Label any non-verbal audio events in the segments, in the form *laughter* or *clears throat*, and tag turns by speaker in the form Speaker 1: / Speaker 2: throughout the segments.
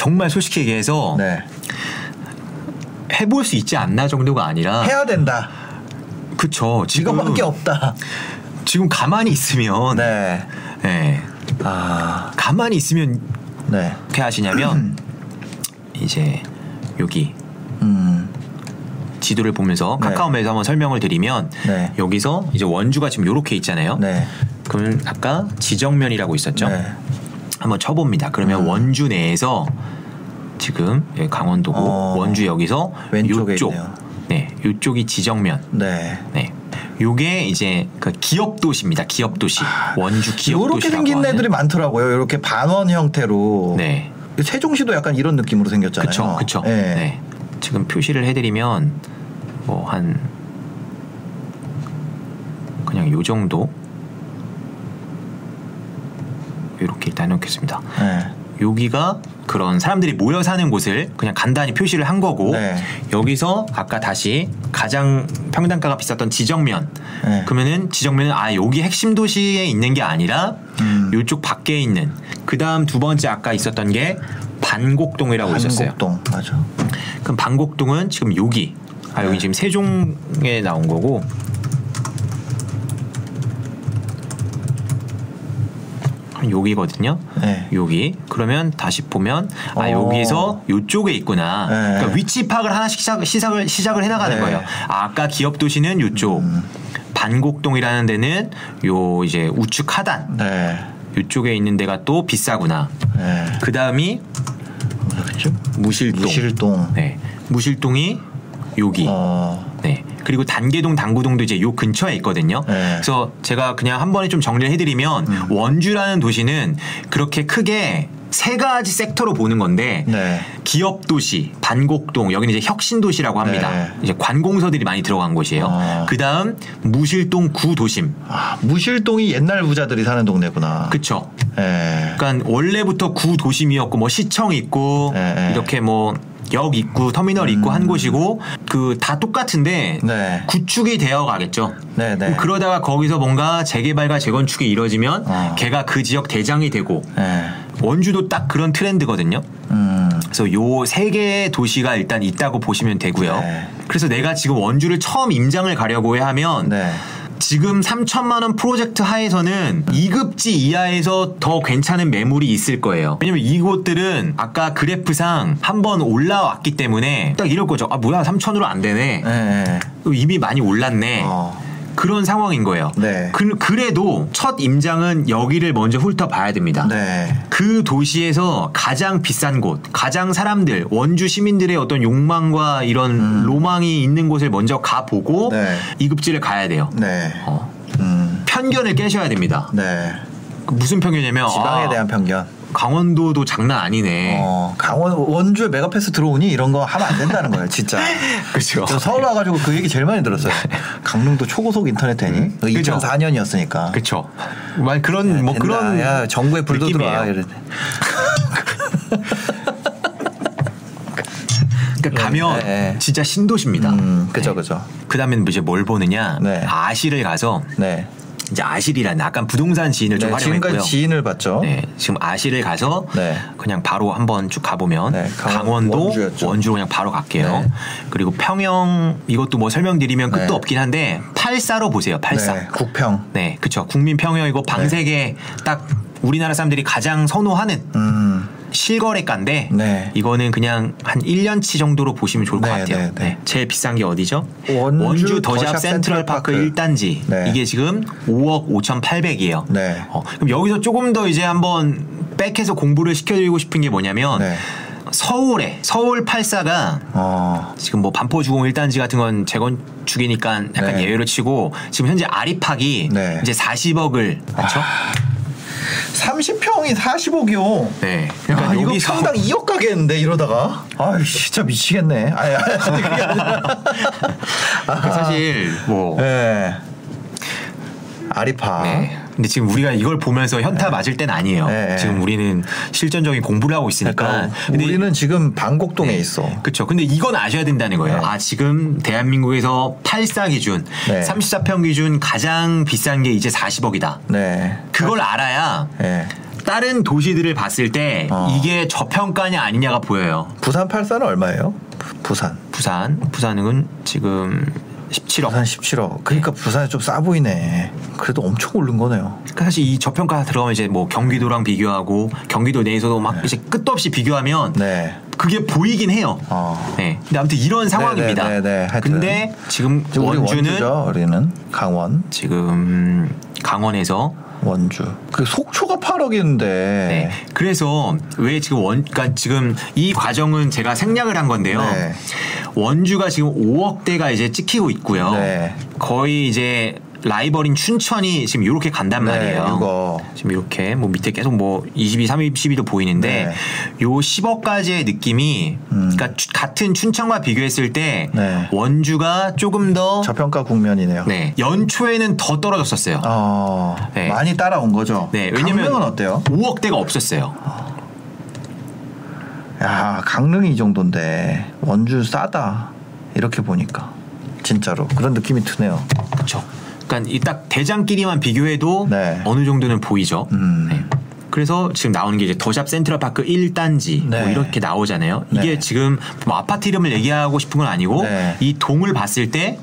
Speaker 1: 정말 솔직히 얘기해서
Speaker 2: 네.
Speaker 1: 해볼 수 있지 않나 정도가 아니라
Speaker 2: 해야 된다.
Speaker 1: 그쵸 지금
Speaker 2: 이것밖에 없다.
Speaker 1: 지금 가만히 있으면
Speaker 2: 네.
Speaker 1: 네.
Speaker 2: 아.
Speaker 1: 가만히 있으면
Speaker 2: 네.
Speaker 1: 어떻게 하시냐면 *clears throat* 이제 여기
Speaker 2: 음.
Speaker 1: 지도를 보면서
Speaker 2: 네.
Speaker 1: 카카오맵에서 한번 설명을 드리면
Speaker 2: 네.
Speaker 1: 여기서 이제 원주가 지금 요렇게 있잖아요.
Speaker 2: 네.
Speaker 1: 그러면 아까 지정면이라고 있었죠.
Speaker 2: 네.
Speaker 1: 한번 쳐봅니다. 그러면
Speaker 2: 음.
Speaker 1: 원주 내에서 지금 강원도고
Speaker 2: 어.
Speaker 1: 원주 여기서
Speaker 2: 왼쪽에
Speaker 1: 요쪽
Speaker 2: 있네요.
Speaker 1: 네, 요쪽이 지정면.
Speaker 2: 네.
Speaker 1: 네. 요게 이제 그 기업 도시입니다. 기업 도시. 원주 기업
Speaker 2: 이렇게
Speaker 1: 도시라고
Speaker 2: 생긴
Speaker 1: 하는.
Speaker 2: 애들이 많더라고요. 이렇게 반원 형태로.
Speaker 1: 네.
Speaker 2: 세종시도 약간 이런 느낌으로 생겼잖아요.
Speaker 1: 그쵸.
Speaker 2: 네.
Speaker 1: 네. 지금 표시를 해 드리면 뭐 한 그냥 요 정도 이렇게 일단 해놓겠습니다.
Speaker 2: 네.
Speaker 1: 여기가 그런 사람들이 모여 사는 곳을 그냥 간단히 표시를 한 거고
Speaker 2: 네.
Speaker 1: 여기서 아까 다시 가장 평당가가 비쌌던 지정면
Speaker 2: 네.
Speaker 1: 그러면은 지정면은 아 여기 핵심 도시에 있는 게 아니라
Speaker 2: 음.
Speaker 1: 요쪽 밖에 있는 그 다음 두 번째 아까 있었던 게 반곡동이라고 있었어요.
Speaker 2: 한곡동 맞아.
Speaker 1: 그럼 반곡동은 지금 여기 아 여기
Speaker 2: 네.
Speaker 1: 지금 세종에 나온 거고 여기거든요.
Speaker 2: 네.
Speaker 1: 여기 그러면 다시 보면 아
Speaker 2: 어.
Speaker 1: 여기서 요쪽에 있구나.
Speaker 2: 네.
Speaker 1: 그러니까 위치 파악을 하나씩 시작, 시작을 시작을 해나가는
Speaker 2: 네.
Speaker 1: 거예요. 아, 아까 기업 도시는 요쪽,
Speaker 2: 음.
Speaker 1: 반곡동이라는 데는 요 이제 우측 하단
Speaker 2: 네.
Speaker 1: 요쪽에 있는 데가 또 비싸구나.
Speaker 2: 네.
Speaker 1: 그 다음이. 무실동.
Speaker 2: 무실동.
Speaker 1: 네, 무실동이 여기.
Speaker 2: 어.
Speaker 1: 네. 그리고 단계동, 당구동도 이제 요 근처에 있거든요.
Speaker 2: 네.
Speaker 1: 그래서 제가 그냥 한 번에 좀 정리를 해드리면
Speaker 2: 음.
Speaker 1: 원주라는 도시는 그렇게 크게 세 가지 섹터로 보는 건데
Speaker 2: 네.
Speaker 1: 기업 도시, 반곡동 여기는 이제 혁신 도시라고 합니다.
Speaker 2: 네.
Speaker 1: 이제 관공서들이 많이 들어간 곳이에요.
Speaker 2: 어.
Speaker 1: 그 다음 무실동 구도심.
Speaker 2: 아, 무실동이 옛날 부자들이 사는 동네구나.
Speaker 1: 그쵸.
Speaker 2: 예.
Speaker 1: 그러니까 원래부터 구도심이었고 뭐 시청 있고
Speaker 2: 네, 네.
Speaker 1: 이렇게 뭐 역 있고 터미널 있고 한 곳이고 그 다 똑같은데
Speaker 2: 음. 네.
Speaker 1: 구축이 되어 가겠죠.
Speaker 2: 네, 네.
Speaker 1: 그러다가 거기서 뭔가 재개발과 재건축이 이루어지면
Speaker 2: 어.
Speaker 1: 걔가 그 지역 대장이 되고
Speaker 2: 예.
Speaker 1: 원주도 딱 그런 트렌드거든요.
Speaker 2: 음.
Speaker 1: 그래서 요 세 개의 도시가 일단 있다고 보시면 되고요.
Speaker 2: 네.
Speaker 1: 그래서 내가 지금 원주를 처음 임장을 가려고 하면
Speaker 2: 네.
Speaker 1: 지금 3천만 원 프로젝트 하에서는 2급지 이하에서 더 괜찮은 매물이 있을 거예요. 왜냐면 이곳들은 아까 그래프상 한번 올라왔기 때문에 딱 이럴 거죠. 아 뭐야 3천으로 안 되네.
Speaker 2: 예.
Speaker 1: 이미 많이 올랐네.
Speaker 2: 어.
Speaker 1: 그런 상황인 거예요.
Speaker 2: 네.
Speaker 1: 그, 그래도 첫 임장은 여기를 먼저 훑어봐야 됩니다.
Speaker 2: 네.
Speaker 1: 그 도시에서 가장 비싼 곳, 가장 사람들, 원주 시민들의 어떤 욕망과 이런 로망이 있는 곳을 먼저 가보고
Speaker 2: 음. 네.
Speaker 1: 이급지를 가야 돼요.
Speaker 2: 네.
Speaker 1: 어.
Speaker 2: 음.
Speaker 1: 편견을 깨셔야 됩니다.
Speaker 2: 네.
Speaker 1: 그 무슨 편견이냐면
Speaker 2: 지방에
Speaker 1: 아,
Speaker 2: 대한 편견.
Speaker 1: 강원도도 장난 아니네.
Speaker 2: 어, 강원 원주에 메가패스 들어오니 이런 거 하면 안 된다는 거예요, 진짜. *laughs*
Speaker 1: 그렇죠.
Speaker 2: 저 서울 와가지고 그 얘기 제일 많이 들었어요. 강릉도 초고속 인터넷 되니? 그
Speaker 1: 그죠.
Speaker 2: 2004년이었으니까.
Speaker 1: 그렇죠. 말 그런 뭐 그런
Speaker 2: 야, 정부의 불도. 들어와 이래. *laughs*
Speaker 1: 그러니까 가면
Speaker 2: 네.
Speaker 1: 진짜 신도시입니다.
Speaker 2: 음, 그죠, 그죠.
Speaker 1: 그다음에는 이제 뭘 보느냐?
Speaker 2: 네.
Speaker 1: 아실을 가서
Speaker 2: 네.
Speaker 1: 이제 아실이라는 약간 부동산 지인을 좀
Speaker 2: 네, 지금까지
Speaker 1: 활용했고요.
Speaker 2: 지인을 봤죠.
Speaker 1: 네, 지금 아실을 가서
Speaker 2: 네.
Speaker 1: 그냥 바로 한번 쭉 가보면
Speaker 2: 네, 강-
Speaker 1: 강원도
Speaker 2: 원주였죠.
Speaker 1: 원주로 그냥 바로 갈게요.
Speaker 2: 네.
Speaker 1: 그리고 평영 이것도 뭐 설명드리면 끝도
Speaker 2: 네.
Speaker 1: 없긴 한데 팔사로 보세요. 팔사.
Speaker 2: 네, 국평.
Speaker 1: 네, 그쵸. 국민 평형이고 방세계 딱 우리나라 사람들이 가장 선호하는
Speaker 2: 음.
Speaker 1: 실거래가인데
Speaker 2: 네.
Speaker 1: 이거는 그냥 한 1년치 정도로 보시면 좋을 것
Speaker 2: 네,
Speaker 1: 같아요.
Speaker 2: 네, 네.
Speaker 1: 제일 비싼 게 어디죠?
Speaker 2: 원주
Speaker 1: 더샵
Speaker 2: 더샵
Speaker 1: 센트럴파크
Speaker 2: 센트럴파크.
Speaker 1: 1단지.
Speaker 2: 네.
Speaker 1: 이게 지금 5억 5,800이에요.
Speaker 2: 네.
Speaker 1: 어, 그럼 여기서 조금 더 이제 한번 백해서 공부를 시켜드리고 싶은 게 뭐냐면
Speaker 2: 네.
Speaker 1: 서울에 서울 84가
Speaker 2: 어.
Speaker 1: 지금 뭐 반포 주공 1단지 같은 건 재건축이니까 약간
Speaker 2: 네.
Speaker 1: 예외로 치고 지금 현재 아리팍이
Speaker 2: 네.
Speaker 1: 이제 40억을 그렇죠?
Speaker 2: 30평이 45교.
Speaker 1: 네.
Speaker 2: 그러니까 이거
Speaker 1: 여기서
Speaker 2: 평당 2억 가겠는데 이러다가. 아유 진짜 미치겠네. 아니, 아니 그게 아니라.
Speaker 1: 그 사실 뭐
Speaker 2: 네. 아리파.
Speaker 1: 네. 근데 지금 우리가 이걸 보면서 현타 맞을 땐 아니에요.
Speaker 2: 네.
Speaker 1: 지금 우리는 실전적인 공부를 하고 있으니까.
Speaker 2: 그러니까
Speaker 1: 근데
Speaker 2: 우리는 지금 방곡동에 있어.
Speaker 1: 그렇죠. 근데 이건 아셔야 된다는 거예요.
Speaker 2: 네.
Speaker 1: 아 지금 대한민국에서 84 기준,
Speaker 2: 네.
Speaker 1: 34평 기준 가장 비싼 게 이제 40억이다.
Speaker 2: 네.
Speaker 1: 그걸 알아야
Speaker 2: 네.
Speaker 1: 다른 도시들을 봤을 때
Speaker 2: 어.
Speaker 1: 이게 저평가냐 아니냐가 보여요.
Speaker 2: 부산 84는 얼마예요? 부- 부산.
Speaker 1: 부산, 부산은 지금 17억.
Speaker 2: 부산 17억. 그러니까 부산이 좀 싸 보이네. 그래도 엄청 오른 거네요.
Speaker 1: 그러니까 사실 이 저평가 들어가면 이제 뭐 경기도랑 비교하고 경기도 내에서도 막 이제 끝도 없이 비교하면
Speaker 2: 네.
Speaker 1: 그게 보이긴 해요.
Speaker 2: 어.
Speaker 1: 네. 근데 아무튼 이런 상황입니다.
Speaker 2: 네, 네, 네.
Speaker 1: 근데 지금
Speaker 2: 이제 우리
Speaker 1: 원주는
Speaker 2: 원주죠. 우리는 강원,
Speaker 1: 지금 강원에서
Speaker 2: 원주. 그 속초가 8억인데.
Speaker 1: 네. 그래서 왜 지금 원, 그러니까 지금 이 과정은 제가 생략을 한 건데요.
Speaker 2: 네.
Speaker 1: 원주가 지금 5억대가 이제 찍히고 있고요.
Speaker 2: 네.
Speaker 1: 거의 이제 라이벌인 춘천이 지금 이렇게 간단
Speaker 2: 네,
Speaker 1: 말이에요.
Speaker 2: 이거.
Speaker 1: 지금 이렇게 뭐 밑에 계속 뭐 22, 32도 보이는데
Speaker 2: 네.
Speaker 1: 요 10억까지의 느낌이
Speaker 2: 음.
Speaker 1: 그러니까 추- 같은 춘천과 비교했을 때
Speaker 2: 네.
Speaker 1: 원주가 조금 더
Speaker 2: 저평가 국면이네요.
Speaker 1: 네, 연초에는 더 떨어졌었어요.
Speaker 2: 어,
Speaker 1: 네.
Speaker 2: 많이 따라온 거죠.
Speaker 1: 네, 왜냐면
Speaker 2: 어때요?
Speaker 1: 5억대가 없었어요.
Speaker 2: 야, 강릉이 이 정도인데 원주 싸다. 이렇게 보니까 진짜로 그런 느낌이 드네요.
Speaker 1: 그렇죠. 그러니까 이 딱 대장끼리만 비교해도
Speaker 2: 네.
Speaker 1: 어느 정도는 보이죠.
Speaker 2: 음.
Speaker 1: 네. 그래서 지금 나오는 게 이제 더샵 센트럴파크 1단지
Speaker 2: 네.
Speaker 1: 뭐 이렇게 나오잖아요. 이게
Speaker 2: 네.
Speaker 1: 지금 뭐 아파트 이름을 얘기하고 싶은 건 아니고
Speaker 2: 네.
Speaker 1: 이 동을 봤을 때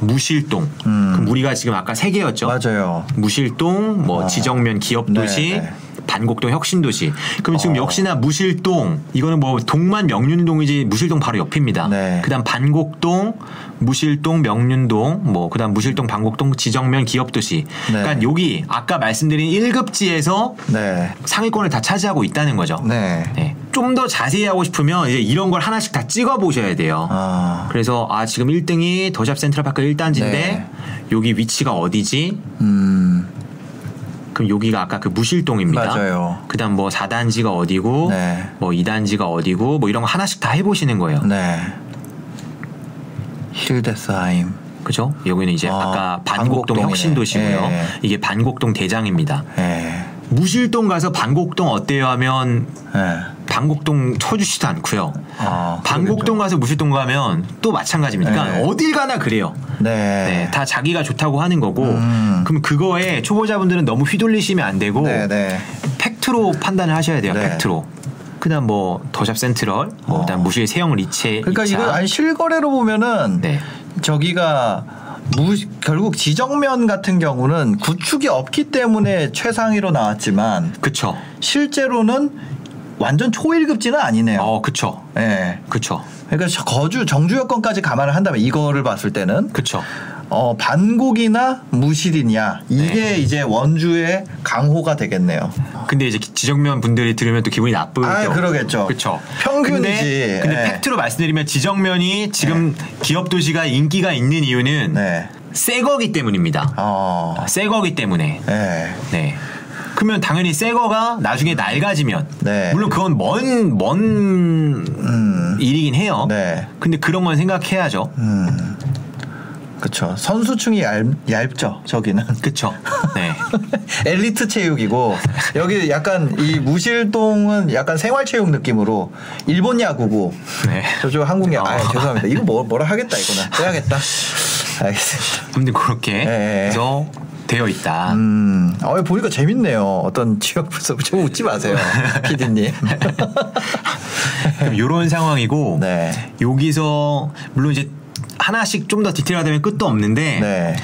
Speaker 1: 무실동.
Speaker 2: 음.
Speaker 1: 그럼 우리가 지금 아까 세 개였죠.
Speaker 2: 맞아요.
Speaker 1: 무실동, 뭐
Speaker 2: 어.
Speaker 1: 지정면 기업도시,
Speaker 2: 네, 네.
Speaker 1: 반곡동 혁신도시. 그럼 지금
Speaker 2: 어.
Speaker 1: 역시나 무실동 이거는 뭐 동만 명륜동이지 무실동 바로 옆입니다.
Speaker 2: 네.
Speaker 1: 그다음 반곡동, 무실동, 명륜동, 뭐 그다음 무실동, 반곡동, 지정면 기업도시.
Speaker 2: 네.
Speaker 1: 그러니까 여기 아까 말씀드린 1급지에서
Speaker 2: 네.
Speaker 1: 상위권을 다 차지하고 있다는 거죠.
Speaker 2: 네.
Speaker 1: 좀더 자세히 하고 싶으면 이제 이런 걸 하나씩 다 찍어 보셔야 돼요.
Speaker 2: 아.
Speaker 1: 그래서 아 지금 1등이 더샵 센트럴파크 1단지인데
Speaker 2: 네.
Speaker 1: 여기 위치가 어디지?
Speaker 2: 음.
Speaker 1: 그럼 여기가 아까 그 무실동입니다.
Speaker 2: 맞아요.
Speaker 1: 그다음 뭐 4단지가 어디고
Speaker 2: 네.
Speaker 1: 뭐 2단지가 어디고 뭐 이런 거 하나씩 다 해보시는 거예요.
Speaker 2: 네. 힐데스하임.
Speaker 1: 그죠? 여기는 이제
Speaker 2: 아,
Speaker 1: 아, 까 반곡동
Speaker 2: 반곡동이네.
Speaker 1: 혁신도시고요.
Speaker 2: 예.
Speaker 1: 이게 반곡동 대장입니다.
Speaker 2: 예.
Speaker 1: 무실동 가서 반곡동 어때요 하면
Speaker 2: 예.
Speaker 1: 반곡동 쳐주지도 않고요.
Speaker 2: 아,
Speaker 1: 반곡동 가서 무실동 가면 또 마찬가지입니다.
Speaker 2: 네.
Speaker 1: 어딜 가나 그래요.
Speaker 2: 네.
Speaker 1: 네, 다 자기가 좋다고 하는 거고.
Speaker 2: 음.
Speaker 1: 그럼 그거에 초보자분들은 너무 휘둘리시면 안 되고
Speaker 2: 네, 네.
Speaker 1: 팩트로 판단을 하셔야 돼요.
Speaker 2: 네.
Speaker 1: 팩트로. 그다음 뭐 더샵 센트럴, 뭐 그다음 무실 세형 리체.
Speaker 2: 그러니까. 이거 아니 실거래로 보면은
Speaker 1: 네.
Speaker 2: 저기가 무, 결국 지정면 같은 경우는 구축이 없기 때문에 최상위로 나왔지만
Speaker 1: 그쵸.
Speaker 2: 실제로는 완전 초일급지는 아니네요.
Speaker 1: 어, 그쵸.
Speaker 2: 예.
Speaker 1: 그쵸.
Speaker 2: 그러니까 거주 정주 여건까지 감안을 한다면 이거를 봤을 때는
Speaker 1: 그쵸.
Speaker 2: 어, 반곡이나 무실이냐 이게
Speaker 1: 네.
Speaker 2: 이제 원주의 강호가 되겠네요.
Speaker 1: 근데 이제 지정면 분들이 들으면 또 기분이 나쁘죠.
Speaker 2: 아, 그러겠죠.
Speaker 1: 그쵸.
Speaker 2: 평균이지.
Speaker 1: 근데, 근데
Speaker 2: 예.
Speaker 1: 팩트로 말씀드리면 지정면이 지금 기업 도시가 인기가 있는 이유는
Speaker 2: 네.
Speaker 1: 새 거기 때문입니다.
Speaker 2: 어.
Speaker 1: 새 거기 때문에.
Speaker 2: 네.
Speaker 1: 네. 그러면 당연히 새 거가 나중에 낡아지면
Speaker 2: 네.
Speaker 1: 물론 그건 먼, 먼
Speaker 2: 음.
Speaker 1: 일이긴 해요.
Speaker 2: 네.
Speaker 1: 근데 그런 건 생각해야죠.
Speaker 2: 음. 그쵸. 선수층이 얇, 얇죠, 저기는.
Speaker 1: 그쵸. 네. *laughs*
Speaker 2: 엘리트 체육이고, 여기 약간 이 무실동은 약간 생활 체육 느낌으로, 일본 야구고,
Speaker 1: 네.
Speaker 2: 저쪽 한국 야구, 아,
Speaker 1: 어.
Speaker 2: 죄송합니다. 이거 뭐, 뭐라 하겠다, 이거는. 빼야겠다. *laughs* 알겠습니다.
Speaker 1: 아무튼 그렇게
Speaker 2: 네.
Speaker 1: 해서 되어 있다.
Speaker 2: 음, 어, 보니까 재밌네요. 어떤 지역 분석, 좀 웃지 마세요. *laughs* 피디님.
Speaker 1: 그럼 이런 상황이고
Speaker 2: 네.
Speaker 1: 여기서 물론 이제 하나씩 좀 더 디테일하다면 끝도 없는데
Speaker 2: 네.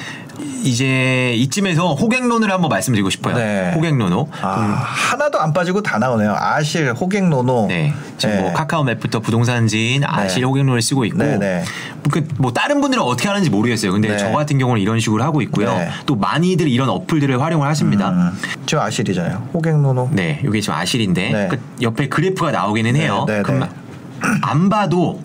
Speaker 1: 이제 이쯤에서 호갱론을 한번 말씀드리고 싶어요.
Speaker 2: 네.
Speaker 1: 호갱론호.
Speaker 2: 아, 하나도 안 빠지고 다 나오네요. 아실, 호갱노노.
Speaker 1: 네. 지금
Speaker 2: 네.
Speaker 1: 뭐 카카오 맵부터 부동산지인 아실 호갱론을 쓰고 있고
Speaker 2: 네, 네.
Speaker 1: 그뭐 다른 분들은 어떻게 하는지 모르겠어요. 근데
Speaker 2: 네.
Speaker 1: 저 같은 경우는 이런 식으로 하고 있고요.
Speaker 2: 네.
Speaker 1: 또 많이들 이런 어플들을 활용을 하십니다.
Speaker 2: 음, 저 아실이잖아요. 호갱노노.
Speaker 1: 네, 이게 지금 아실인데
Speaker 2: 네.
Speaker 1: 그 옆에 그래프가 나오기는 해요.
Speaker 2: 네, 네, 네.
Speaker 1: 안 봐도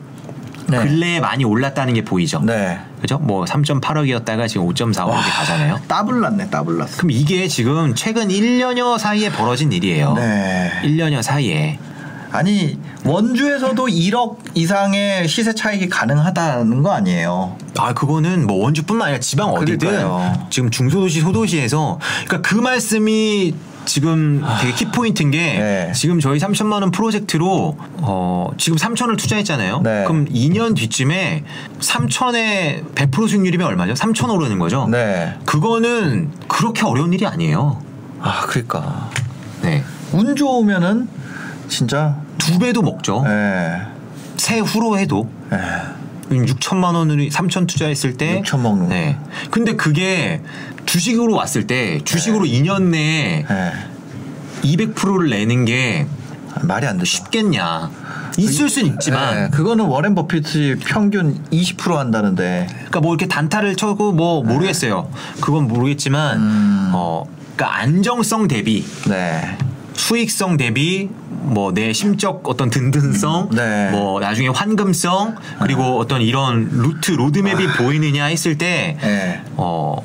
Speaker 2: 네.
Speaker 1: 근래에 많이 올랐다는 게 보이죠.
Speaker 2: 네.
Speaker 1: 그죠? 뭐 3.8억이었다가 지금 5.4억이 가잖아요.
Speaker 2: 더블 났네, 더블 났어.
Speaker 1: 그럼 이게 지금 최근 1년여 사이에 벌어진 일이에요.
Speaker 2: 네.
Speaker 1: 1년여 사이에.
Speaker 2: 아니 원주에서도 1억 이상의 시세 차익이 가능하다는 거 아니에요.
Speaker 1: 아 그거는 뭐 원주뿐만 아니라 지방 어디든
Speaker 2: 그러니까요.
Speaker 1: 지금 중소도시 소도시에서 그러니까 그 말씀이 지금 되게 키포인트인 게
Speaker 2: 네.
Speaker 1: 지금 저희 3천만 원 프로젝트로 어 지금 3천을 투자했잖아요.
Speaker 2: 네.
Speaker 1: 그럼 2년 뒤쯤에 3천의 100% 수익률이면 얼마죠? 3천 오르는 거죠.
Speaker 2: 네.
Speaker 1: 그거는 그렇게 어려운 일이 아니에요.
Speaker 2: 아 그러니까
Speaker 1: 네.
Speaker 2: 운 좋으면은 진짜.
Speaker 1: 두 배도 먹죠.
Speaker 2: 예.
Speaker 1: 세후로 해도
Speaker 2: 예.
Speaker 1: 6천만 원을 3천 투자했을 때
Speaker 2: 6천 먹는 거.
Speaker 1: 네. 근데 그게 주식으로 왔을 때 주식으로 2년 내에
Speaker 2: 예.
Speaker 1: 200%를 내는 게
Speaker 2: 말이 안 되죠.
Speaker 1: 쉽겠냐? 있을 순 있지만
Speaker 2: 예, 그거는 워렌 버핏이 평균 20% 한다는데.
Speaker 1: 그러니까 뭐 이렇게 단타를 쳐고 뭐 모르겠어요. 그건 모르겠지만
Speaker 2: 음.
Speaker 1: 어 그러니까 안정성 대비
Speaker 2: 네.
Speaker 1: 수익성 대비 뭐 내 심적 어떤 든든성,
Speaker 2: 음, 네.
Speaker 1: 뭐 나중에 환금성 그리고 어떤 이런 루트 로드맵이 보이느냐 했을 때
Speaker 2: 예.
Speaker 1: 어.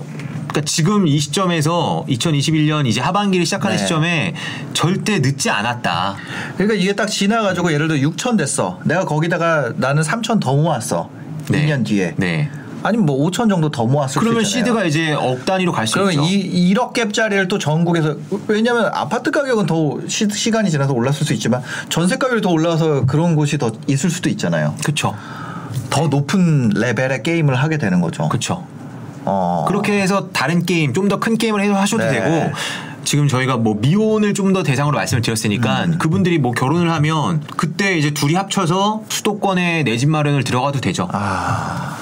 Speaker 1: 그러니까 지금 이 시점에서 2021년 이제 하반기를 시작하는
Speaker 2: 네.
Speaker 1: 시점에 절대 늦지 않았다.
Speaker 2: 그러니까 이게 딱 지나가지고 예를 들어 6천 됐어. 내가 거기다가 나는 3천 더 모았어.
Speaker 1: 네.
Speaker 2: 2년 뒤에.
Speaker 1: 네.
Speaker 2: 아니면 뭐 5천 정도 더 모았을
Speaker 1: 그러면
Speaker 2: 수 있잖아요.
Speaker 1: 시드가 이제 억 단위로 갈수
Speaker 2: 그러면
Speaker 1: 있죠.
Speaker 2: 이 1억 갭짜리를 또 전국에서 왜냐하면 아파트 가격은 더 시, 시간이 지나서 올랐을 수 있지만 전세 가격이 더 올라서 그런 곳이 더 있을 수도 있잖아요.
Speaker 1: 그렇죠.
Speaker 2: 더 높은 레벨의 게임을 하게 되는 거죠.
Speaker 1: 그렇죠.
Speaker 2: 어.
Speaker 1: 그렇게 해서 다른 게임 좀 더 큰 게임을 해서 하셔도
Speaker 2: 네.
Speaker 1: 되고 지금 저희가 뭐 미혼을 좀 더 대상으로 말씀을 드렸으니까
Speaker 2: 음.
Speaker 1: 그분들이 뭐 결혼을 하면 그때 이제 둘이 합쳐서 수도권에 내 집 마련을 들어가도 되죠.
Speaker 2: 아.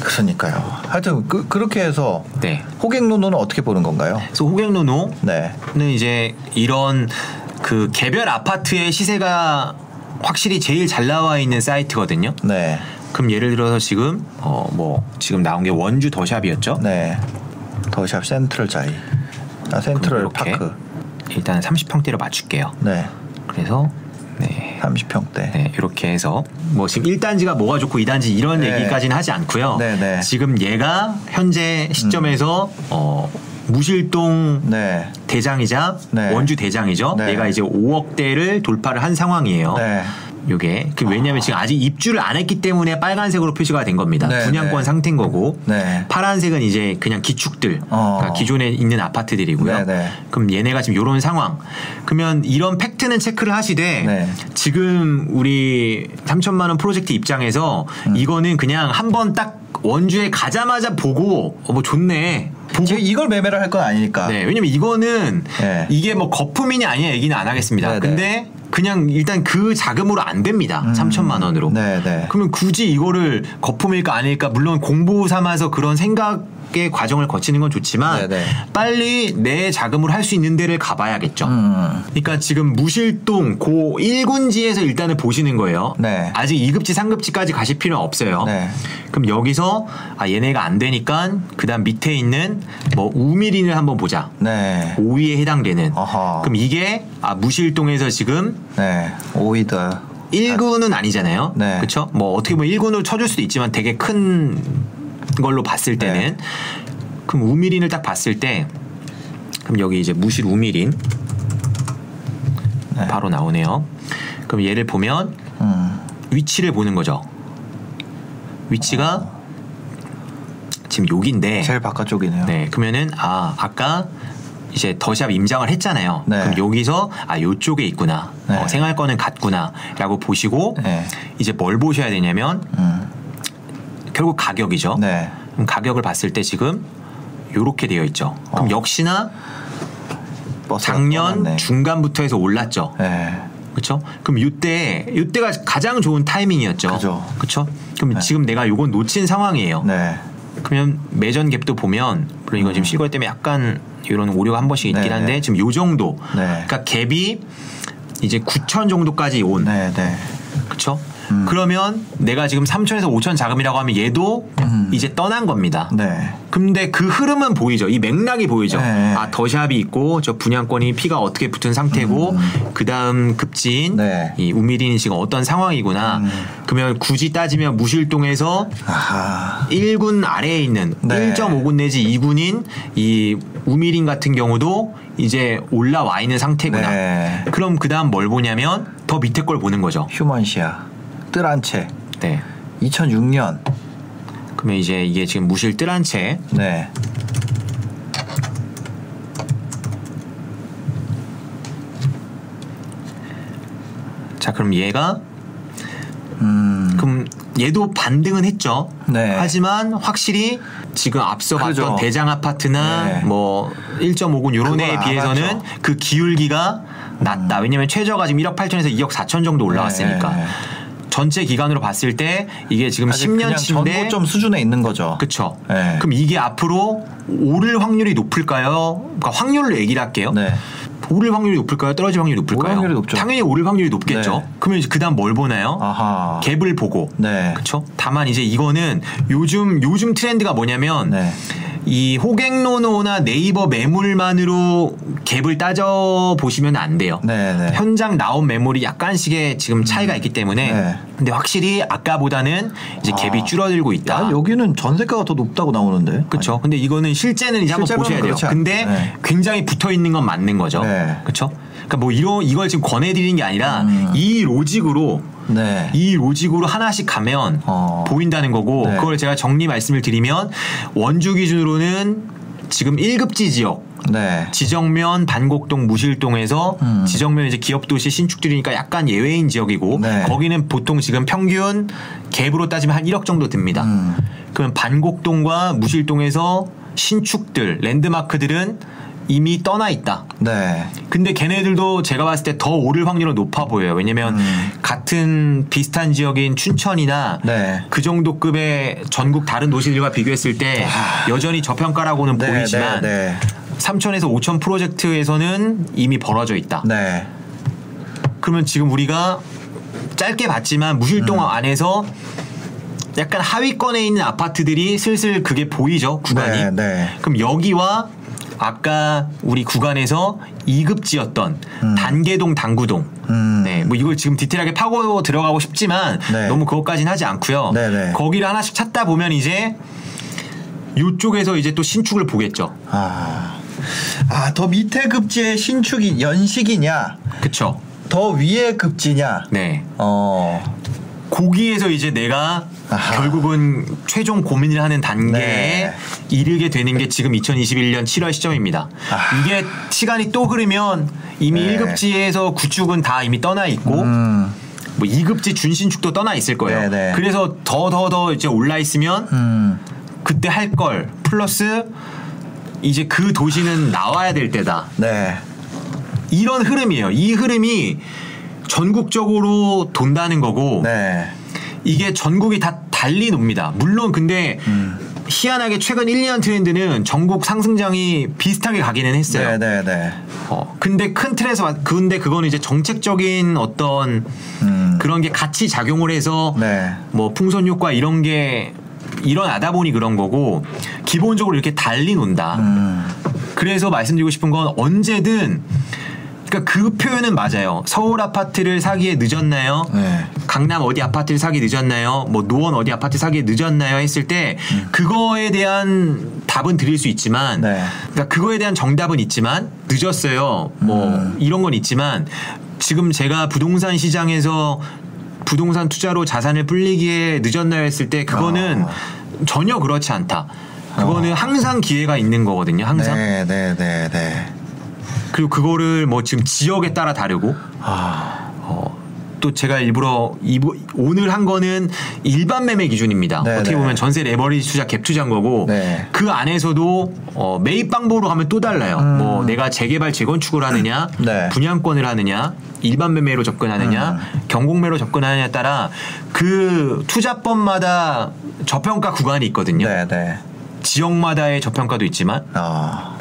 Speaker 2: 그러니까요. 하여튼 그, 그렇게 해서
Speaker 1: 네.
Speaker 2: 호갱노노는 어떻게 보는 건가요?
Speaker 1: 그래서 호갱노노는
Speaker 2: 네.
Speaker 1: 이제 이런 그 개별 아파트의 시세가 확실히 제일 잘 나와 있는 사이트거든요.
Speaker 2: 네.
Speaker 1: 그럼 예를 들어서 지금 어 뭐 지금 나온 게 원주 더샵이었죠.
Speaker 2: 네. 더샵 센트럴 자이. 아, 센트럴 파크.
Speaker 1: 일단 30평대로 맞출게요.
Speaker 2: 네.
Speaker 1: 그래서 네.
Speaker 2: 30평대.
Speaker 1: 네, 이렇게 해서 뭐 지금 1단지가 뭐가 좋고 2단지 이런
Speaker 2: 네.
Speaker 1: 얘기까지는 하지 않고요.
Speaker 2: 네, 네.
Speaker 1: 지금 얘가 현재 시점에서 어 무실동
Speaker 2: 네.
Speaker 1: 대장이자
Speaker 2: 네.
Speaker 1: 원주 대장이죠.
Speaker 2: 네.
Speaker 1: 얘가 이제 5억대를 돌파를 한 상황이에요.
Speaker 2: 네.
Speaker 1: 요게 그 왜냐면 지금 아직 입주를 안 했기 때문에 빨간색으로 표시가 된 겁니다.
Speaker 2: 네,
Speaker 1: 분양권
Speaker 2: 네.
Speaker 1: 상태인 거고
Speaker 2: 네.
Speaker 1: 파란색은 이제 그냥 기축들
Speaker 2: 어.
Speaker 1: 그러니까 기존에 있는 아파트들이고요.
Speaker 2: 네, 네.
Speaker 1: 그럼 얘네가 지금 이런 상황. 그러면 이런 팩트는 체크를 하시되
Speaker 2: 네.
Speaker 1: 지금 우리 3천만 원 프로젝트 입장에서
Speaker 2: 음.
Speaker 1: 이거는 그냥 한번 딱 원주에 가자마자 보고 어, 뭐 좋네.
Speaker 2: 지금 이걸 매매를 할 건 아니니까.
Speaker 1: 네, 왜냐면 이거는
Speaker 2: 네.
Speaker 1: 이게 뭐 거품이냐 아니냐 얘기는 안 하겠습니다.
Speaker 2: 네, 네.
Speaker 1: 근데 그냥 일단 그 자금으로 안 됩니다. 3천만 원으로.
Speaker 2: 네, 네.
Speaker 1: 그러면 굳이 이거를 거품일까 아닐까 물론 공부 삼아서 그런 생각 의 과정을 거치는 건 좋지만
Speaker 2: 네, 네.
Speaker 1: 빨리 내 자금으로 할 수 있는 데를 가봐야겠죠.
Speaker 2: 음.
Speaker 1: 그러니까 지금 무실동 고 1군지에서 일단은 보시는 거예요.
Speaker 2: 네.
Speaker 1: 아직 2급지, 3급지까지 가실 필요는 없어요.
Speaker 2: 네.
Speaker 1: 그럼 여기서 아 얘네가 안 되니까 그다음 밑에 있는 뭐 우미린을 한번 보자.
Speaker 2: 네.
Speaker 1: 5위에 해당되는.
Speaker 2: 어허.
Speaker 1: 그럼 이게 아 무실동에서 지금
Speaker 2: 네. 오이드.
Speaker 1: 1군은 아니잖아요.
Speaker 2: 네.
Speaker 1: 그렇죠? 뭐 어떻게 보면 1군을 쳐줄 수도 있지만 되게 큰 걸로 봤을
Speaker 2: 네.
Speaker 1: 때는 그럼 우미린을 딱 봤을 때 그럼 여기 이제 무실 우미린
Speaker 2: 네.
Speaker 1: 바로 나오네요. 그럼 얘를 보면
Speaker 2: 음.
Speaker 1: 위치를 보는 거죠. 위치가 지금 여기인데
Speaker 2: 제일 바깥쪽이네요.
Speaker 1: 네, 그러면은 아 아까 이제 더샵 임장을 했잖아요.
Speaker 2: 네.
Speaker 1: 그럼 여기서 아 요쪽에 있구나.
Speaker 2: 네.
Speaker 1: 어, 생활권은 같구나라고 보시고
Speaker 2: 네.
Speaker 1: 이제 뭘 보셔야 되냐면
Speaker 2: 음.
Speaker 1: 결국 가격이죠.
Speaker 2: 네.
Speaker 1: 그럼 가격을 봤을 때 지금 요렇게 되어 있죠. 그럼
Speaker 2: 어.
Speaker 1: 역시나 작년
Speaker 2: 떠났네.
Speaker 1: 중간부터 해서 올랐죠.
Speaker 2: 네.
Speaker 1: 그렇죠? 그럼 이때 이때가 가장 좋은 타이밍이었죠.
Speaker 2: 그죠.
Speaker 1: 그렇죠? 그럼 지금 내가 요건 놓친 상황이에요.
Speaker 2: 네.
Speaker 1: 그러면 매전 갭도 보면 물론 이건 지금 실거 때문에 약간 이런 오류가 한 번씩 있긴
Speaker 2: 네,
Speaker 1: 한데
Speaker 2: 네.
Speaker 1: 지금 요 정도.
Speaker 2: 네.
Speaker 1: 그러니까 갭이 이제 9천 정도까지 온.
Speaker 2: 네. 네.
Speaker 1: 그렇죠? 그러면 내가 지금 3천에서 5천 자금이라고 하면 얘도 이제 떠난 겁니다.
Speaker 2: 네.
Speaker 1: 근데 그 흐름은 보이죠. 이 맥락이 보이죠.
Speaker 2: 네.
Speaker 1: 아 더샵이 있고 저 분양권이 피가 어떻게 붙은 상태고 그 다음 급진
Speaker 2: 네.
Speaker 1: 이 우미린이 지금 어떤 상황이구나. 그러면 굳이 따지면 무실동에서
Speaker 2: 아하.
Speaker 1: 1군 아래에 있는
Speaker 2: 네.
Speaker 1: 1.5군 내지 2군인 이 우미린 같은 경우도 이제 올라와 있는 상태구나.
Speaker 2: 네.
Speaker 1: 그럼 그 다음 뭘 보냐면 더 밑에 걸 보는 거죠.
Speaker 2: 휴먼시아. 뜰한 채.
Speaker 1: 네.
Speaker 2: 2006년.
Speaker 1: 그러면 이제 이게 지금 무실 뜰한 채
Speaker 2: 네.
Speaker 1: 자, 그럼 얘가
Speaker 2: 음.
Speaker 1: 그럼 얘도 반등은 했죠.
Speaker 2: 네.
Speaker 1: 하지만 확실히 지금 앞서
Speaker 2: 그죠.
Speaker 1: 봤던 대장 아파트나
Speaker 2: 네.
Speaker 1: 뭐 1.5군 요런 애에
Speaker 2: 안
Speaker 1: 비해서는
Speaker 2: 하죠.
Speaker 1: 그 기울기가 낮다. 왜냐면 최저가 지금 1억 8천에서 2억 4천 정도 올라왔으니까.
Speaker 2: 네.
Speaker 1: 전체 기간으로 봤을 때 이게 지금
Speaker 2: 아직 그냥
Speaker 1: 10년치인데
Speaker 2: 전고점 수준에 있는 거죠.
Speaker 1: 그쵸.
Speaker 2: 네.
Speaker 1: 그럼 이게 앞으로 오를 확률이 높을까요? 그러니까 확률로 얘기를 할게요.
Speaker 2: 네.
Speaker 1: 오를 확률이 높을까요? 떨어질 확률이 높을까요?
Speaker 2: 오를 확률이.
Speaker 1: 당연히 오를 확률이 높겠죠.
Speaker 2: 네.
Speaker 1: 그러면 이제 그다음 뭘 보나요?
Speaker 2: 아하.
Speaker 1: 갭을 보고.
Speaker 2: 네.
Speaker 1: 그렇죠. 다만 이제 이거는 요즘 요즘 트렌드가 뭐냐면
Speaker 2: 네.
Speaker 1: 이 호갱노노나 네이버 매물만으로 갭을 따져 보시면 안 돼요.
Speaker 2: 네, 네.
Speaker 1: 현장 나온 매물이 약간씩의 지금 차이가 있기 때문에
Speaker 2: 네.
Speaker 1: 근데 확실히 아까보다는 이제 갭이
Speaker 2: 아.
Speaker 1: 줄어들고 있다.
Speaker 2: 아, 여기는 전세가가 더 높다고 나오는데.
Speaker 1: 그렇죠. 근데 이거는 실제는 이제 한번 보셔야 돼요. 근데
Speaker 2: 네.
Speaker 1: 굉장히 붙어 있는 건 맞는 거죠.
Speaker 2: 네.
Speaker 1: 그렇죠. 그러니까 뭐 이런 이걸 지금 권해드리는 게 아니라
Speaker 2: 음.
Speaker 1: 이 로직으로
Speaker 2: 네.
Speaker 1: 이 로직으로 하나씩 가면
Speaker 2: 어.
Speaker 1: 보인다는 거고
Speaker 2: 네.
Speaker 1: 그걸 제가 정리 말씀을 드리면 원주 기준으로는 지금 1급지 지역
Speaker 2: 네.
Speaker 1: 지정면 반곡동 무실동에서
Speaker 2: 음.
Speaker 1: 지정면 이제 기업 도시 신축들이니까 약간 예외인 지역이고
Speaker 2: 네.
Speaker 1: 거기는 보통 지금 평균 갭으로 따지면 한 1억 정도 듭니다.
Speaker 2: 음.
Speaker 1: 그러면 반곡동과 무실동에서 신축들 랜드마크들은 이미 떠나 있다.
Speaker 2: 네.
Speaker 1: 근데 걔네들도 제가 봤을 때 더 오를 확률은 높아 보여요. 왜냐면
Speaker 2: 음.
Speaker 1: 같은 비슷한 지역인 춘천이나
Speaker 2: 네.
Speaker 1: 그 정도 급의 전국 다른 도시들과 비교했을 때 여전히 저평가라고는
Speaker 2: 네,
Speaker 1: 보이지만
Speaker 2: 네,
Speaker 1: 3천에서 5천 프로젝트에서는 이미 벌어져 있다.
Speaker 2: 네. 네.
Speaker 1: 그러면 지금 우리가 짧게 봤지만 무실동
Speaker 2: 음.
Speaker 1: 안에서 약간 하위권에 있는 아파트들이 슬슬 그게 보이죠 구간이.
Speaker 2: 네, 네.
Speaker 1: 그럼 여기와 아까 우리 구간에서 2급지였던 단계동 단구동.
Speaker 2: 음.
Speaker 1: 네, 뭐 이걸 지금 디테일하게 파고 들어가고 싶지만
Speaker 2: 네.
Speaker 1: 너무 그것까지는 하지 않고요.
Speaker 2: 네, 네.
Speaker 1: 거기를 하나씩 찾다 보면 이제 이쪽에서 이제 또 신축을 보겠죠.
Speaker 2: 아. 아, 더 밑에 급지의 신축이 연식이냐?
Speaker 1: 그쵸?
Speaker 2: 더 위에 급지냐?
Speaker 1: 네.
Speaker 2: 어.
Speaker 1: 거기에서 이제 내가
Speaker 2: 아하.
Speaker 1: 결국은 최종 고민을 하는 단계에
Speaker 2: 네.
Speaker 1: 이르게 되는 게 지금 2021년 7월 시점입니다.
Speaker 2: 아.
Speaker 1: 이게 시간이 또 흐르면 이미
Speaker 2: 네.
Speaker 1: 1급지에서 구축은 다 이미 떠나 있고
Speaker 2: 음.
Speaker 1: 뭐 2급지 준신축도 떠나 있을 거예요.
Speaker 2: 네, 네.
Speaker 1: 그래서 더 더 더 이제 올라 있으면
Speaker 2: 음.
Speaker 1: 그때 할 걸 플러스 이제 그 도시는 나와야 될 때다.
Speaker 2: 네.
Speaker 1: 이런 흐름이에요. 이 흐름이 전국적으로 돈다는 거고
Speaker 2: 네.
Speaker 1: 이게 전국이 다 달리 놉니다. 물론 근데
Speaker 2: 음.
Speaker 1: 희한하게 최근 1, 2년 트렌드는 전국 상승장이 비슷하게 가기는 했어요.
Speaker 2: 네, 네, 네.
Speaker 1: 어, 근데 큰 틀에서 봤- 근데 그거는 이제 정책적인 어떤
Speaker 2: 음.
Speaker 1: 그런 게 같이 작용을 해서
Speaker 2: 네.
Speaker 1: 뭐 풍선 효과 이런 게 일어나다 보니 그런 거고 기본적으로 이렇게 달리 논다.
Speaker 2: 음.
Speaker 1: 그래서 말씀드리고 싶은 건 언제든 그러니까 그 표현은 맞아요. 서울 아파트를 사기에 늦었나요?
Speaker 2: 네.
Speaker 1: 강남 어디 아파트를 사기 늦었나요? 뭐 노원 어디 아파트 사기에 늦었나요? 했을 때 그거에 대한 답은 드릴 수 있지만
Speaker 2: 네.
Speaker 1: 그러니까 그거에 대한 정답은 있지만 늦었어요. 뭐
Speaker 2: 음.
Speaker 1: 이런 건 있지만 지금 제가 부동산 시장에서 부동산 투자로 자산을 불리기에 늦었나요? 했을 때 그거는
Speaker 2: 아.
Speaker 1: 전혀 그렇지 않다. 그거는 항상 기회가 있는 거거든요. 항상.
Speaker 2: 네, 네, 네, 네.
Speaker 1: 그리고 그거를 뭐 지금 지역에 따라 다르고
Speaker 2: 아.
Speaker 1: 어, 또 제가 일부러 이부, 오늘 한 거는 일반 매매 기준입니다.
Speaker 2: 네,
Speaker 1: 어떻게
Speaker 2: 네.
Speaker 1: 보면 전세 레버리지 투자 갭 투자인 거고
Speaker 2: 네.
Speaker 1: 그 안에서도 어, 매입 방법으로 가면 또 달라요. 뭐 내가 재개발 재건축을 하느냐,
Speaker 2: 음. *clears throat* 네.
Speaker 1: 분양권을 하느냐, 일반 매매로 접근하느냐,
Speaker 2: 음.
Speaker 1: 경공매로 접근하느냐에 따라 그 투자법마다 저평가 구간이 있거든요.
Speaker 2: 네, 네.
Speaker 1: 지역마다의 저평가도 있지만
Speaker 2: 아.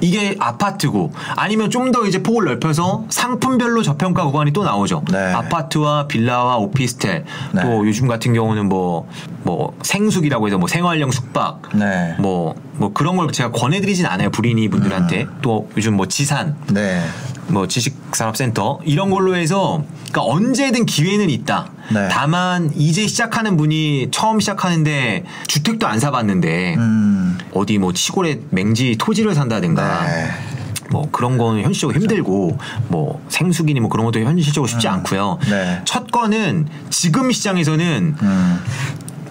Speaker 1: 이게 아파트고 아니면 좀 더 이제 폭을 넓혀서 상품별로 저평가 구간이 또 나오죠.
Speaker 2: 네.
Speaker 1: 아파트와 빌라와 오피스텔
Speaker 2: 네.
Speaker 1: 또 요즘 같은 경우는 뭐뭐 생숙이라고 해서 뭐 생활형 숙박
Speaker 2: 네.
Speaker 1: 뭐 뭐 그런 걸 제가 권해드리진 않아요 부리니 분들한테
Speaker 2: 음.
Speaker 1: 또 요즘 뭐 지산
Speaker 2: 네.
Speaker 1: 뭐 지식산업센터 이런 걸로 해서 그러니까 언제든 기회는 있다.
Speaker 2: 네.
Speaker 1: 다만 이제 시작하는 분이 처음 시작하는데 주택도 안 사봤는데
Speaker 2: 음.
Speaker 1: 어디 뭐 시골에 맹지 토지를 산다든가
Speaker 2: 네.
Speaker 1: 뭐 그런 거는 현실적으로 힘들고 뭐 생수기니 뭐 그런 것도 현실적으로 쉽지 않고요.
Speaker 2: 네.
Speaker 1: 첫 거는 지금 시장에서는
Speaker 2: 음.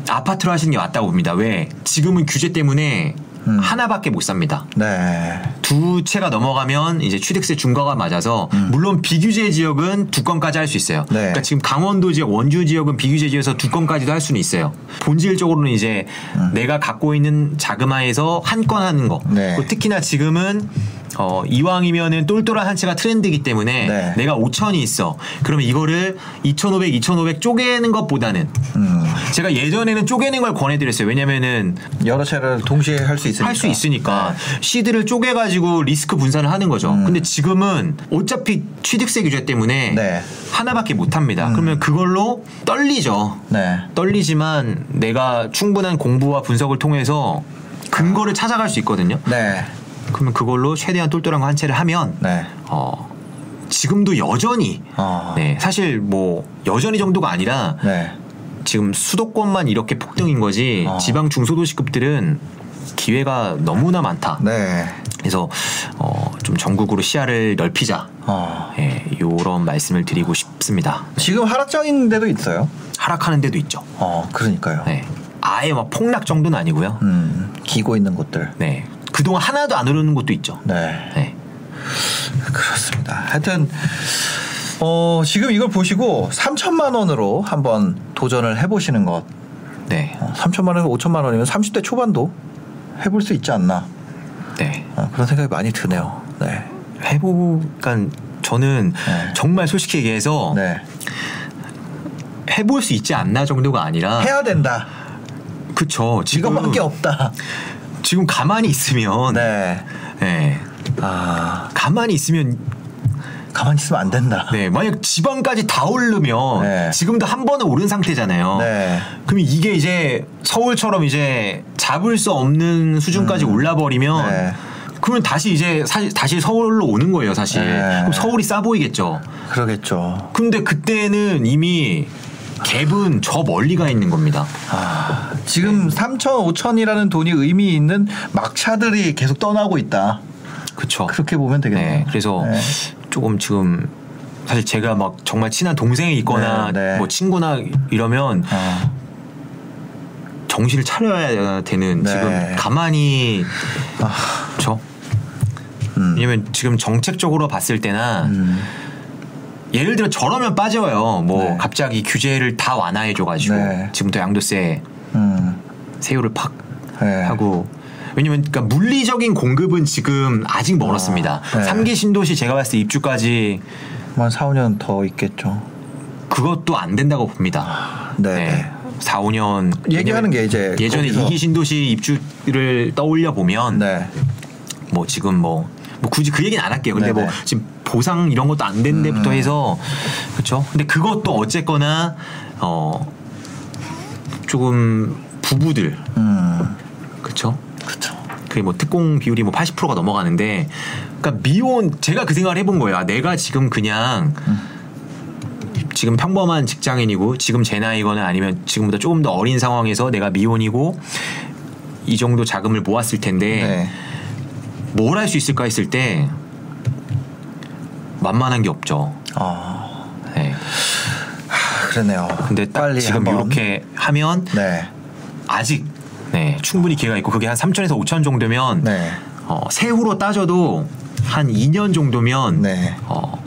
Speaker 1: 아파트로 하시는 게 맞다고 봅니다. 왜? 지금은 규제 때문에
Speaker 2: 음.
Speaker 1: 하나밖에 못 삽니다.
Speaker 2: 네.
Speaker 1: 두 채가 넘어가면 이제 취득세 중과가 맞아서 물론 비규제 지역은 두 건까지 할 수 있어요.
Speaker 2: 음. 네.
Speaker 1: 그러니까 지금 강원도 지역, 원주 지역은 비규제 지역에서 두 건까지도 할 수는 있어요. 본질적으로는 이제 내가 갖고 있는 자금하에서 한 건 하는 거.
Speaker 2: 음. 네.
Speaker 1: 특히나 지금은 어, 이왕이면은 똘똘한 한 채가 트렌드이기 때문에
Speaker 2: 네.
Speaker 1: 내가 5천이 있어. 그러면 이거를 2,500, 2,500 쪼개는 것보다는
Speaker 2: 음.
Speaker 1: 제가 예전에는 쪼개는 걸 권해드렸어요. 왜냐면은
Speaker 2: 여러 채를 동시에 할 수 있으니까.
Speaker 1: 할 수 있으니까
Speaker 2: 네.
Speaker 1: 시드를 쪼개가지고 리스크 분산을 하는 거죠. 근데 지금은 어차피 취득세 규제 때문에
Speaker 2: 네.
Speaker 1: 하나밖에 못 합니다. 그러면 그걸로 떨리죠.
Speaker 2: 네.
Speaker 1: 떨리지만 내가 충분한 공부와 분석을 통해서 근거를 찾아갈 수 있거든요.
Speaker 2: 네.
Speaker 1: 그러면 그걸로 최대한 똘똘한 거 한 채를 하면
Speaker 2: 네.
Speaker 1: 어, 지금도 여전히
Speaker 2: 어.
Speaker 1: 네, 사실 뭐 여전히 정도가 아니라
Speaker 2: 네.
Speaker 1: 지금 수도권만 이렇게 폭등인 거지
Speaker 2: 어.
Speaker 1: 지방 중소도시급들은 기회가 너무나 많다.
Speaker 2: 네.
Speaker 1: 그래서 어, 좀 전국으로 시야를 넓히자.
Speaker 2: 어.
Speaker 1: 예, 요런 말씀을 드리고 싶습니다.
Speaker 2: 지금 하락장인 데도 있어요.
Speaker 1: 하락하는 데도 있죠.
Speaker 2: 어, 그러니까요.
Speaker 1: 네. 아예 막 폭락 정도는 아니고요.
Speaker 2: 음. 기고 있는 곳들.
Speaker 1: 네. 그동안 하나도 안 오르는 곳도 있죠.
Speaker 2: 네.
Speaker 1: 네.
Speaker 2: 그렇습니다. 하여튼 어, 지금 이걸 보시고 3천만 원으로 한번 도전을 해 보시는 것.
Speaker 1: 네.
Speaker 2: 어, 3천만 원에서 5천만 원이면 30대 초반도 해볼 수 있지 않나.
Speaker 1: 네.
Speaker 2: 어, 그런 생각이 많이 드네요. 네.
Speaker 1: 해보, 그러니까 저는
Speaker 2: 네.
Speaker 1: 정말 솔직히 얘기해서
Speaker 2: 네.
Speaker 1: 해볼 수 있지 않나 정도가 아니라
Speaker 2: 해야 된다.
Speaker 1: 그쵸. 지금
Speaker 2: 이것밖에 없다.
Speaker 1: 지금 가만히 있으면
Speaker 2: 네.
Speaker 1: 네.
Speaker 2: 아,
Speaker 1: 가만히 있으면
Speaker 2: 가만히 있으면 안 된다.
Speaker 1: 네, 만약 지방까지 다 오르면
Speaker 2: 네.
Speaker 1: 지금도 한 번은 오른 상태잖아요.
Speaker 2: 네.
Speaker 1: 그럼 이게 이제 서울처럼 이제 잡을 수 없는 수준까지 올라버리면
Speaker 2: 음. 네.
Speaker 1: 그러면 다시 이제 사실 다시 서울로 오는 거예요, 사실.
Speaker 2: 네.
Speaker 1: 그럼 서울이 싸 보이겠죠.
Speaker 2: 그러겠죠.
Speaker 1: 근데 그때는 이미 갭은 저 멀리 가 있는 겁니다.
Speaker 2: 아, 지금 3천, 5천이라는 돈이 의미 있는 막차들이 계속 떠나고 있다.
Speaker 1: 그쵸.
Speaker 2: 그렇게 보면 되겠네요.
Speaker 1: 네, 그래서
Speaker 2: 네.
Speaker 1: 조금 지금 사실 제가 막 정말 친한 동생이 있거나
Speaker 2: 네, 네.
Speaker 1: 뭐 친구나 이러면
Speaker 2: 어,
Speaker 1: 정신을 차려야 되는
Speaker 2: 네.
Speaker 1: 지금 가만히 그렇죠.
Speaker 2: 음.
Speaker 1: 왜냐면 지금 정책적으로 봤을 때나
Speaker 2: 음,
Speaker 1: 예를 들어 저러면 빠져요. 뭐
Speaker 2: 네.
Speaker 1: 갑자기 규제를 다 완화해 줘가지고
Speaker 2: 네.
Speaker 1: 지금부터 양도세
Speaker 2: 음,
Speaker 1: 세율을 팍
Speaker 2: 네.
Speaker 1: 하고 왜냐면 그러니까 물리적인 공급은 지금 아직 멀었습니다.
Speaker 2: 네.
Speaker 1: 삼 3기 신도시 제가 봤을 때 입주까지
Speaker 2: 한 4, 5년 더 있겠죠.
Speaker 1: 그것도 안 된다고 봅니다.
Speaker 2: 네. 네.
Speaker 1: 4, 5년
Speaker 2: 얘기하는 게 이제
Speaker 1: 예전에 이기 신도시 입주를 떠올려 보면
Speaker 2: 네.
Speaker 1: 뭐 지금 뭐, 뭐 굳이 그 얘기는 안 할게요. 근데
Speaker 2: 네네.
Speaker 1: 뭐 지금 보상 이런 것도 안 된 데부터
Speaker 2: 음.
Speaker 1: 해서 그렇죠. 근데 그것도 어쨌거나 어 조금 부부들
Speaker 2: 음,
Speaker 1: 그렇죠.
Speaker 2: 그렇죠.
Speaker 1: 그게 뭐 특공 비율이 뭐 80%가 넘어가는데 그러니까 미혼 제가 그 생각을 해본 거예요. 아, 내가 지금 그냥 지금 평범한 직장인이고 지금 제 나이거나 아니면 지금보다 조금 더 어린 상황에서 내가 미혼이고 이 정도 자금을 모았을 텐데
Speaker 2: 네.
Speaker 1: 뭘할 수 있을까 했을 때 만만한 게 없죠.
Speaker 2: 어,
Speaker 1: 네.
Speaker 2: 그러네요.
Speaker 1: 근데 딱
Speaker 2: 빨리
Speaker 1: 지금
Speaker 2: 한번.
Speaker 1: 이렇게 하면
Speaker 2: 네.
Speaker 1: 아직 네, 충분히 기회가 있고 그게 한 3천에서 5천 정도면
Speaker 2: 네.
Speaker 1: 어, 세후로 따져도 한 2년 정도면
Speaker 2: 네.
Speaker 1: 어,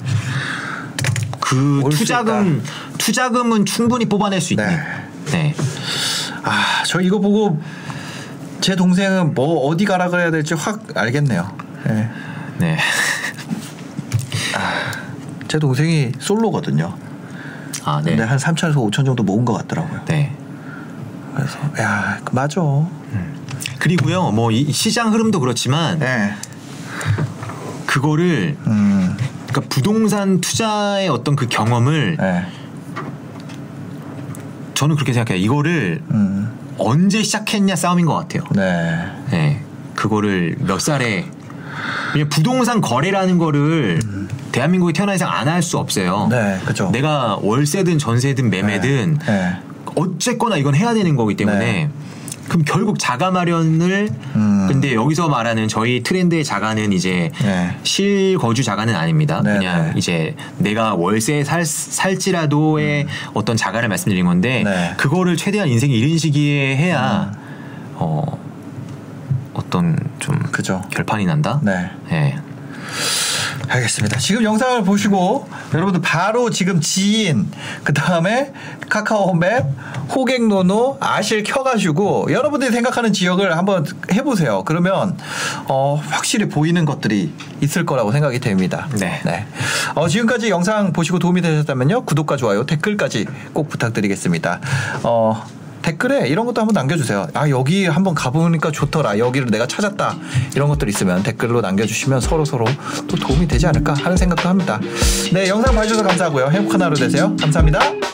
Speaker 1: 그 투자금 투자금은 충분히 뽑아낼 수 있는.
Speaker 2: 네.
Speaker 1: 네.
Speaker 2: 아, 저 이거 보고 제 동생은 뭐 어디 가라 그래야 될지 확 알겠네요. 네.
Speaker 1: 네.
Speaker 2: 제 동생이 솔로거든요.
Speaker 1: 아, 네.
Speaker 2: 근데 한 3천에서 5천 정도 모은 것 같더라고요.
Speaker 1: 네.
Speaker 2: 그래서 야, 그 맞아.
Speaker 1: 그리고요, 뭐 이 시장 흐름도 그렇지만
Speaker 2: 네.
Speaker 1: 그거를
Speaker 2: 음.
Speaker 1: 그러니까 부동산 투자의 어떤 그 경험을
Speaker 2: 네.
Speaker 1: 저는 그렇게 생각해요. 이거를
Speaker 2: 음.
Speaker 1: 언제 시작했냐 싸움인 것 같아요.
Speaker 2: 네.
Speaker 1: 네. 그거를 몇 살에 부동산 거래라는 거를 대한민국에 태어난 이상 안 할 수 없어요.
Speaker 2: 네, 그죠.
Speaker 1: 내가 월세든 전세든 매매든
Speaker 2: 네.
Speaker 1: 어쨌거나 이건 해야 되는 거기 때문에
Speaker 2: 네.
Speaker 1: 그럼 결국 자가 마련을
Speaker 2: 음.
Speaker 1: 근데 여기서 말하는 저희 트렌드의 자가는 이제
Speaker 2: 네.
Speaker 1: 실거주 자가는 아닙니다.
Speaker 2: 네,
Speaker 1: 그냥
Speaker 2: 네.
Speaker 1: 이제 내가 월세 살 살지라도의 어떤 자가를 말씀드린 건데
Speaker 2: 음. 네.
Speaker 1: 그거를 최대한 인생 이른 시기에 해야 어 어떤 좀
Speaker 2: 그죠.
Speaker 1: 결판이 난다.
Speaker 2: 네.
Speaker 1: 예.
Speaker 2: 알겠습니다. 지금 영상을 보시고 여러분들 바로 지금 지인 그 다음에 카카오맵 호객노노 아실 켜가지고 여러분들이 생각하는 지역을 한번 해보세요. 그러면 어, 확실히 보이는 것들이 있을 거라고 생각이 됩니다.
Speaker 1: 네.
Speaker 2: 어, 지금까지 영상 보시고 도움이 되셨다면요 구독과 좋아요 댓글까지 꼭 부탁드리겠습니다. 어, 댓글에 이런 것도 한번 남겨주세요. 아 여기 한번 가보니까 좋더라. 여기를 내가 찾았다. 이런 것들 있으면 댓글로 남겨주시면 서로 서로 또 도움이 되지 않을까 하는 생각도 합니다. 네 영상 봐주셔서 감사하고요. 행복한 하루 되세요. 감사합니다.